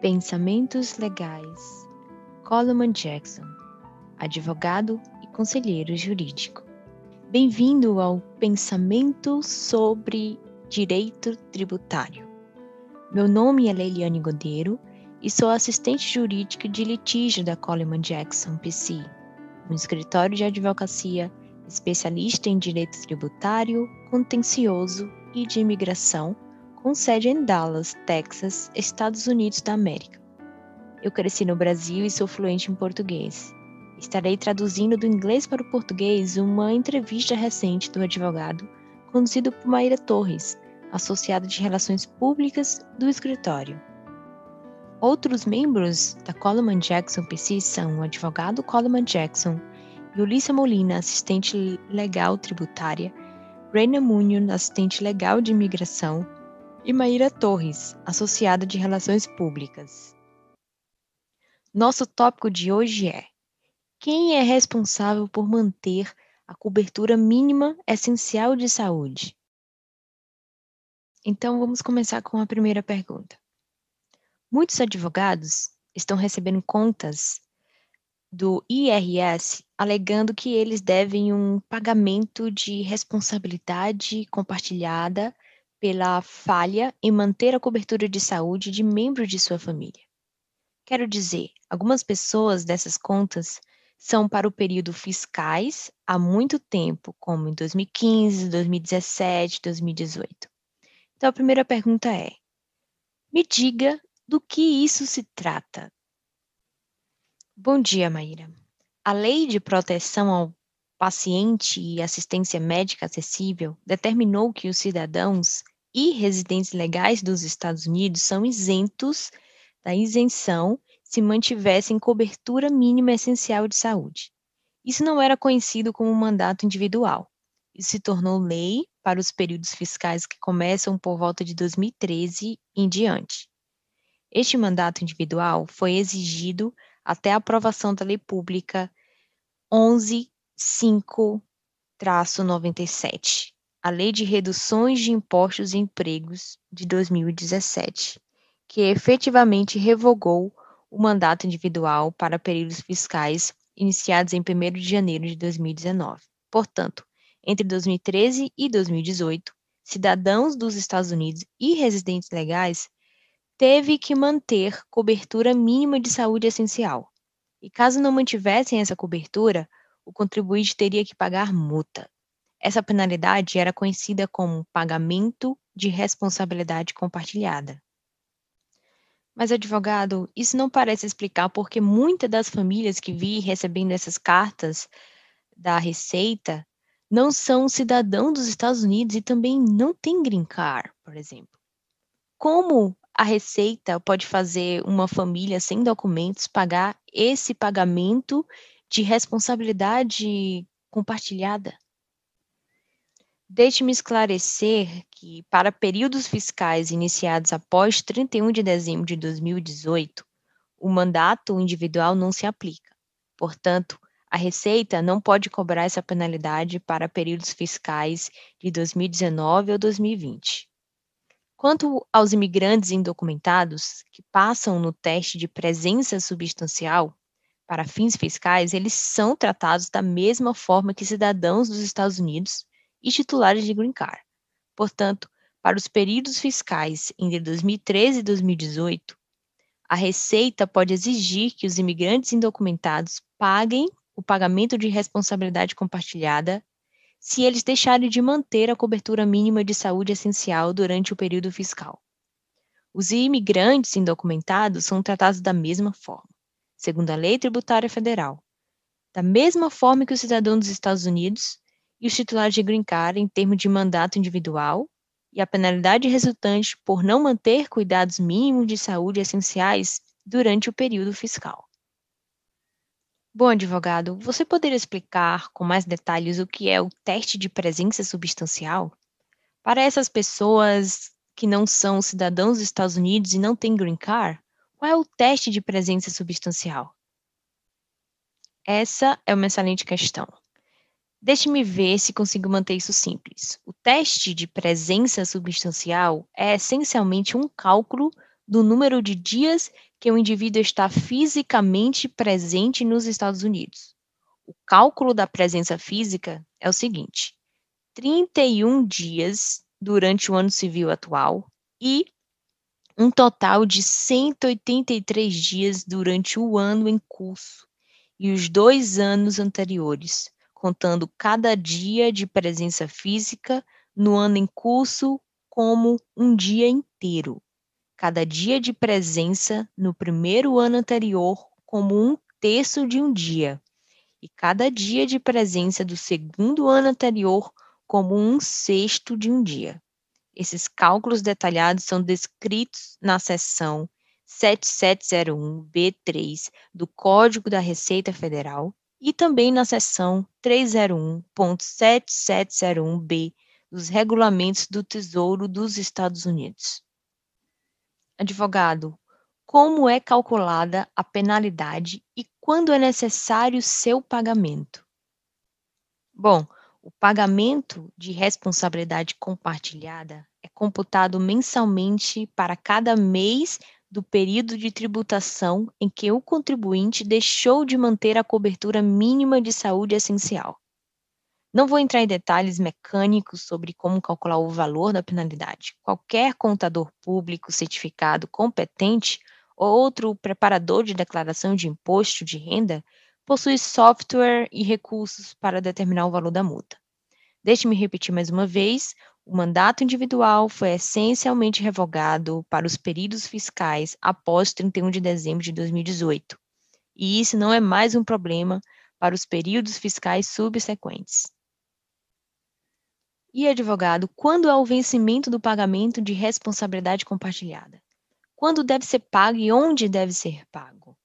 Pensamentos Legais. Coleman Jackson, advogado e conselheiro jurídico. Bem-vindo ao Pensamento sobre Direito Tributário. Meu nome é Leiliane Godeiro e sou assistente jurídica de litígio da Coleman Jackson PC, um escritório de advocacia especialista em direito tributário, contencioso e de imigração com sede em Dallas, Texas, Estados Unidos da América. Eu cresci no Brasil e sou fluente em português. Estarei traduzindo do inglês para o português uma entrevista recente do advogado, conduzido por Maíra Torres, associada de Relações Públicas do escritório. Outros membros da Coleman Jackson PC são o advogado Coleman Jackson, Yulissa Molina, assistente legal tributária, Reina Munyon, assistente legal de imigração, e Maíra Torres, associada de Relações Públicas. Nosso tópico de hoje é: quem é responsável por manter a cobertura mínima essencial de saúde? Então vamos começar com a primeira pergunta. Muitos advogados estão recebendo contas do IRS alegando que eles devem um pagamento de responsabilidade compartilhada pela falha em manter a cobertura de saúde de membros de sua família. Quero dizer, algumas pessoas dessas contas são para o período fiscais há muito tempo, como em 2015, 2017, 2018. Então a primeira pergunta é: me diga do que isso se trata. Bom dia, Maíra. A Lei de Proteção ao Paciente e Assistência Médica Acessível determinou que os cidadãos e residentes legais dos Estados Unidos são isentos da isenção se mantivessem cobertura mínima essencial de saúde. Isso não era conhecido como mandato individual. Isso se tornou lei para os períodos fiscais que começam por volta de 2013 em diante. Este mandato individual foi exigido até a aprovação da Lei Pública 11.5-97, a Lei de Reduções de Impostos e Empregos de 2017, que efetivamente revogou o mandato individual para períodos fiscais iniciados em 1 de janeiro de 2019. Portanto, entre 2013 e 2018, cidadãos dos Estados Unidos e residentes legais teve que manter cobertura mínima de saúde essencial. E caso não mantivessem essa cobertura, o contribuinte teria que pagar multa. Essa penalidade era conhecida como pagamento de responsabilidade compartilhada. Mas, advogado, isso não parece explicar porque muitas das famílias que vi recebendo essas cartas da Receita não são cidadãos dos Estados Unidos e também não têm green card, por exemplo. Como a Receita pode fazer uma família sem documentos pagar esse pagamento de responsabilidade compartilhada? Deixe-me esclarecer que, para períodos fiscais iniciados após 31 de dezembro de 2018, o mandato individual não se aplica. Portanto, a Receita não pode cobrar essa penalidade para períodos fiscais de 2019 ou 2020. Quanto aos imigrantes indocumentados que passam no teste de presença substancial para fins fiscais, eles são tratados da mesma forma que cidadãos dos Estados Unidos e titulares de green card. Portanto, para os períodos fiscais entre 2013 e 2018, a Receita pode exigir que os imigrantes indocumentados paguem o pagamento de responsabilidade compartilhada se eles deixarem de manter a cobertura mínima de saúde essencial durante o período fiscal. Os imigrantes indocumentados são tratados da mesma forma, segundo a Lei Tributária Federal, da mesma forma que os cidadãos dos Estados Unidos e os titulares de green card em termos de mandato individual e a penalidade resultante por não manter cuidados mínimos de saúde essenciais durante o período fiscal. Bom, advogado, você poderia explicar com mais detalhes o que é o teste de presença substancial? Para essas pessoas que não são cidadãos dos Estados Unidos e não têm green card, qual é o teste de presença substancial? Essa é uma excelente questão. Deixe-me ver se consigo manter isso simples. O teste de presença substancial é essencialmente um cálculo do número de dias que o indivíduo está fisicamente presente nos Estados Unidos. O cálculo da presença física é o seguinte: 31 dias durante o ano civil atual e um total de 183 dias durante o ano em curso e os dois anos anteriores, contando cada dia de presença física no ano em curso como um dia inteiro. Cada dia de presença no primeiro ano anterior como um terço de um dia, e cada dia de presença do segundo ano anterior como um sexto de um dia. Esses cálculos detalhados são descritos na seção 7701B3 do Código da Receita Federal e também na seção 301.7701B dos Regulamentos do Tesouro dos Estados Unidos. Advogado, como é calculada a penalidade e quando é necessário seu pagamento? Bom, o pagamento de responsabilidade compartilhada é computado mensalmente para cada mês do período de tributação em que o contribuinte deixou de manter a cobertura mínima de saúde essencial. Não vou entrar em detalhes mecânicos sobre como calcular o valor da penalidade. Qualquer contador público certificado competente ou outro preparador de declaração de imposto de renda possui software e recursos para determinar o valor da multa. Deixe-me repetir mais uma vez: o mandato individual foi essencialmente revogado para os períodos fiscais após 31 de dezembro de 2018. E isso não é mais um problema para os períodos fiscais subsequentes. E advogado, quando é o vencimento do pagamento de responsabilidade compartilhada? Quando deve ser pago e onde deve ser pago?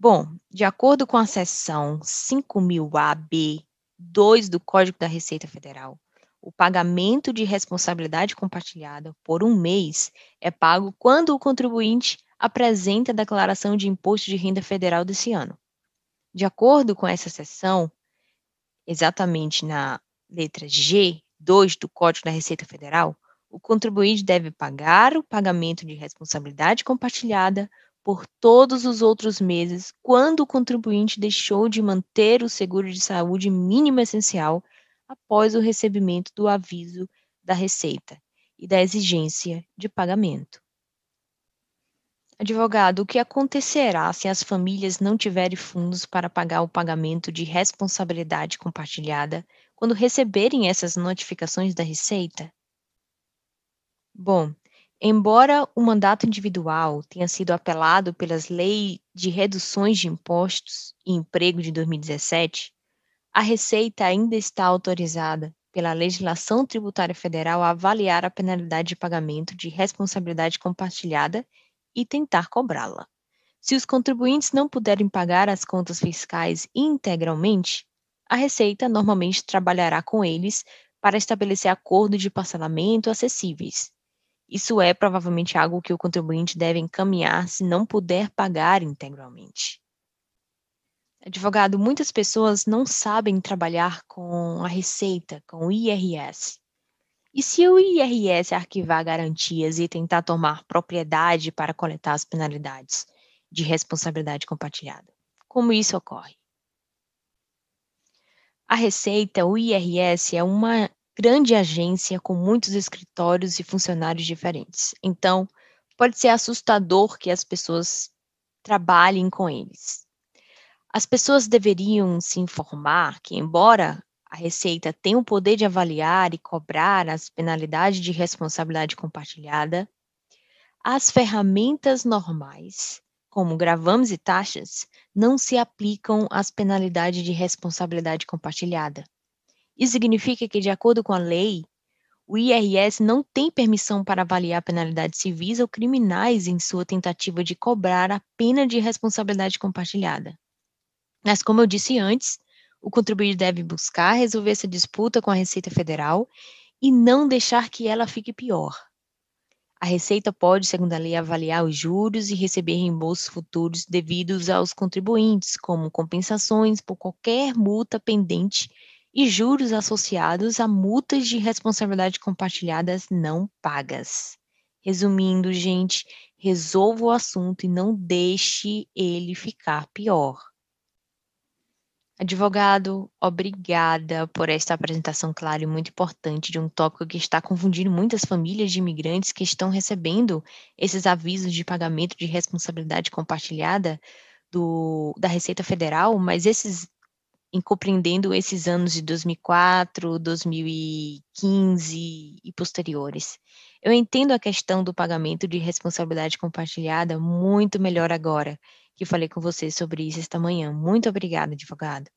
Bom, de acordo com a seção 5000AB 2 do Código da Receita Federal, o pagamento de responsabilidade compartilhada por um mês é pago quando o contribuinte apresenta a declaração de imposto de renda federal desse ano. De acordo com essa seção, exatamente na letra G 2 do Código da Receita Federal, o contribuinte deve pagar o pagamento de responsabilidade compartilhada por todos os outros meses quando o contribuinte deixou de manter o seguro de saúde mínimo essencial após o recebimento do aviso da Receita e da exigência de pagamento. Advogado, o que acontecerá se as famílias não tiverem fundos para pagar o pagamento de responsabilidade compartilhada quando receberem essas notificações da Receita? Bom, Embora o mandato individual tenha sido apelado pelas leis de reduções de impostos e emprego de 2017, a Receita ainda está autorizada pela legislação tributária federal a avaliar a penalidade de pagamento de responsabilidade compartilhada e tentar cobrá-la. Se os contribuintes não puderem pagar as contas fiscais integralmente, a Receita normalmente trabalhará com eles para estabelecer acordos de parcelamento acessíveis isso é provavelmente algo que o contribuinte deve encaminhar se não puder pagar integralmente. Advogado, muitas pessoas não sabem trabalhar com a receita, com o IRS. E se o IRS arquivar garantias e tentar tomar propriedade para coletar as penalidades de responsabilidade compartilhada? Como isso ocorre? A Receita, o IRS, é uma grande agência com muitos escritórios e funcionários diferentes. Então, pode ser assustador que as pessoas trabalhem com eles. As pessoas deveriam se informar que, embora a Receita tenha o poder de avaliar e cobrar as penalidades de responsabilidade compartilhada, as ferramentas normais, como gravames e taxas, não se aplicam às penalidades de responsabilidade compartilhada. Isso significa que, de acordo com a lei, o IRS não tem permissão para avaliar penalidades civis ou criminais em sua tentativa de cobrar a pena de responsabilidade compartilhada. Mas, como eu disse antes, o contribuinte deve buscar resolver essa disputa com a Receita Federal e não deixar que ela fique pior. A Receita pode, segundo a lei, avaliar os juros e receber reembolsos futuros devidos aos contribuintes, como compensações por qualquer multa pendente e juros associados a multas de responsabilidade compartilhadas não pagas. Resumindo, gente, resolva o assunto e não deixe ele ficar pior. Advogado, obrigada por esta apresentação clara e muito importante de um tópico que está confundindo muitas famílias de imigrantes que estão recebendo esses avisos de pagamento de responsabilidade compartilhada do, da Receita Federal, mas esses em compreendendo esses anos de 2004, 2015 e posteriores. Eu entendo a questão do pagamento de responsabilidade compartilhada muito melhor agora, que falei com você sobre isso esta manhã. Muito obrigada, advogado.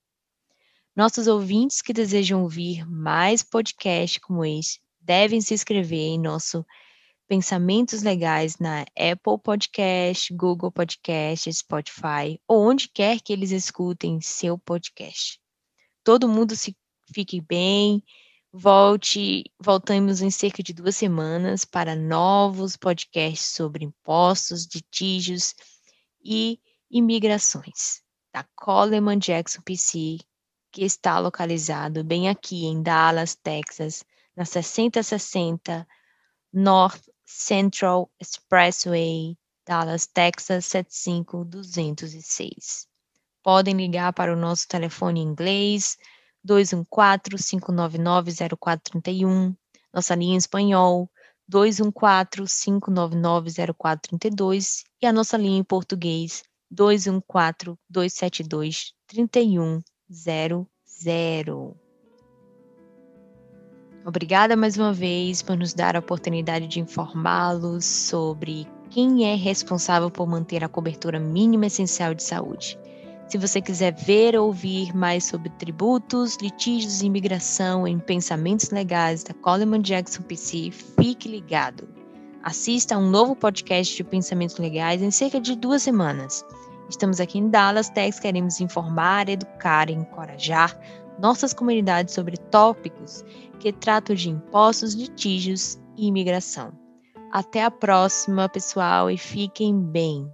Nossos ouvintes que desejam ouvir mais podcasts como este devem se inscrever em nosso Pensamentos Legais na Apple Podcast, Google Podcast, Spotify ou onde quer que eles escutem seu podcast. Todo mundo se fique bem. Volte, voltamos em cerca de duas semanas para novos podcasts sobre impostos, litígios e imigrações, da Coleman Jackson PC, que está localizado bem aqui em Dallas, Texas, na 6060 North Central Expressway, Dallas, Texas 75206. Podem ligar para o nosso telefone em inglês 214-599-0431, nossa linha em espanhol 214-599-0432 e a nossa linha em português 214-272-3100. Obrigada mais uma vez por nos dar a oportunidade de informá-los sobre quem é responsável por manter a cobertura mínima essencial de saúde. Se você quiser ver ou ouvir mais sobre tributos, litígios e imigração em Pensamentos Legais da Coleman Jackson PC, fique ligado. Assista a um novo podcast de Pensamentos Legais em cerca de duas semanas. Estamos aqui em Dallas, Texas, queremos informar, educar e encorajar nossas comunidades sobre tópicos que tratam de impostos, litígios e imigração. Até a próxima, pessoal, e fiquem bem.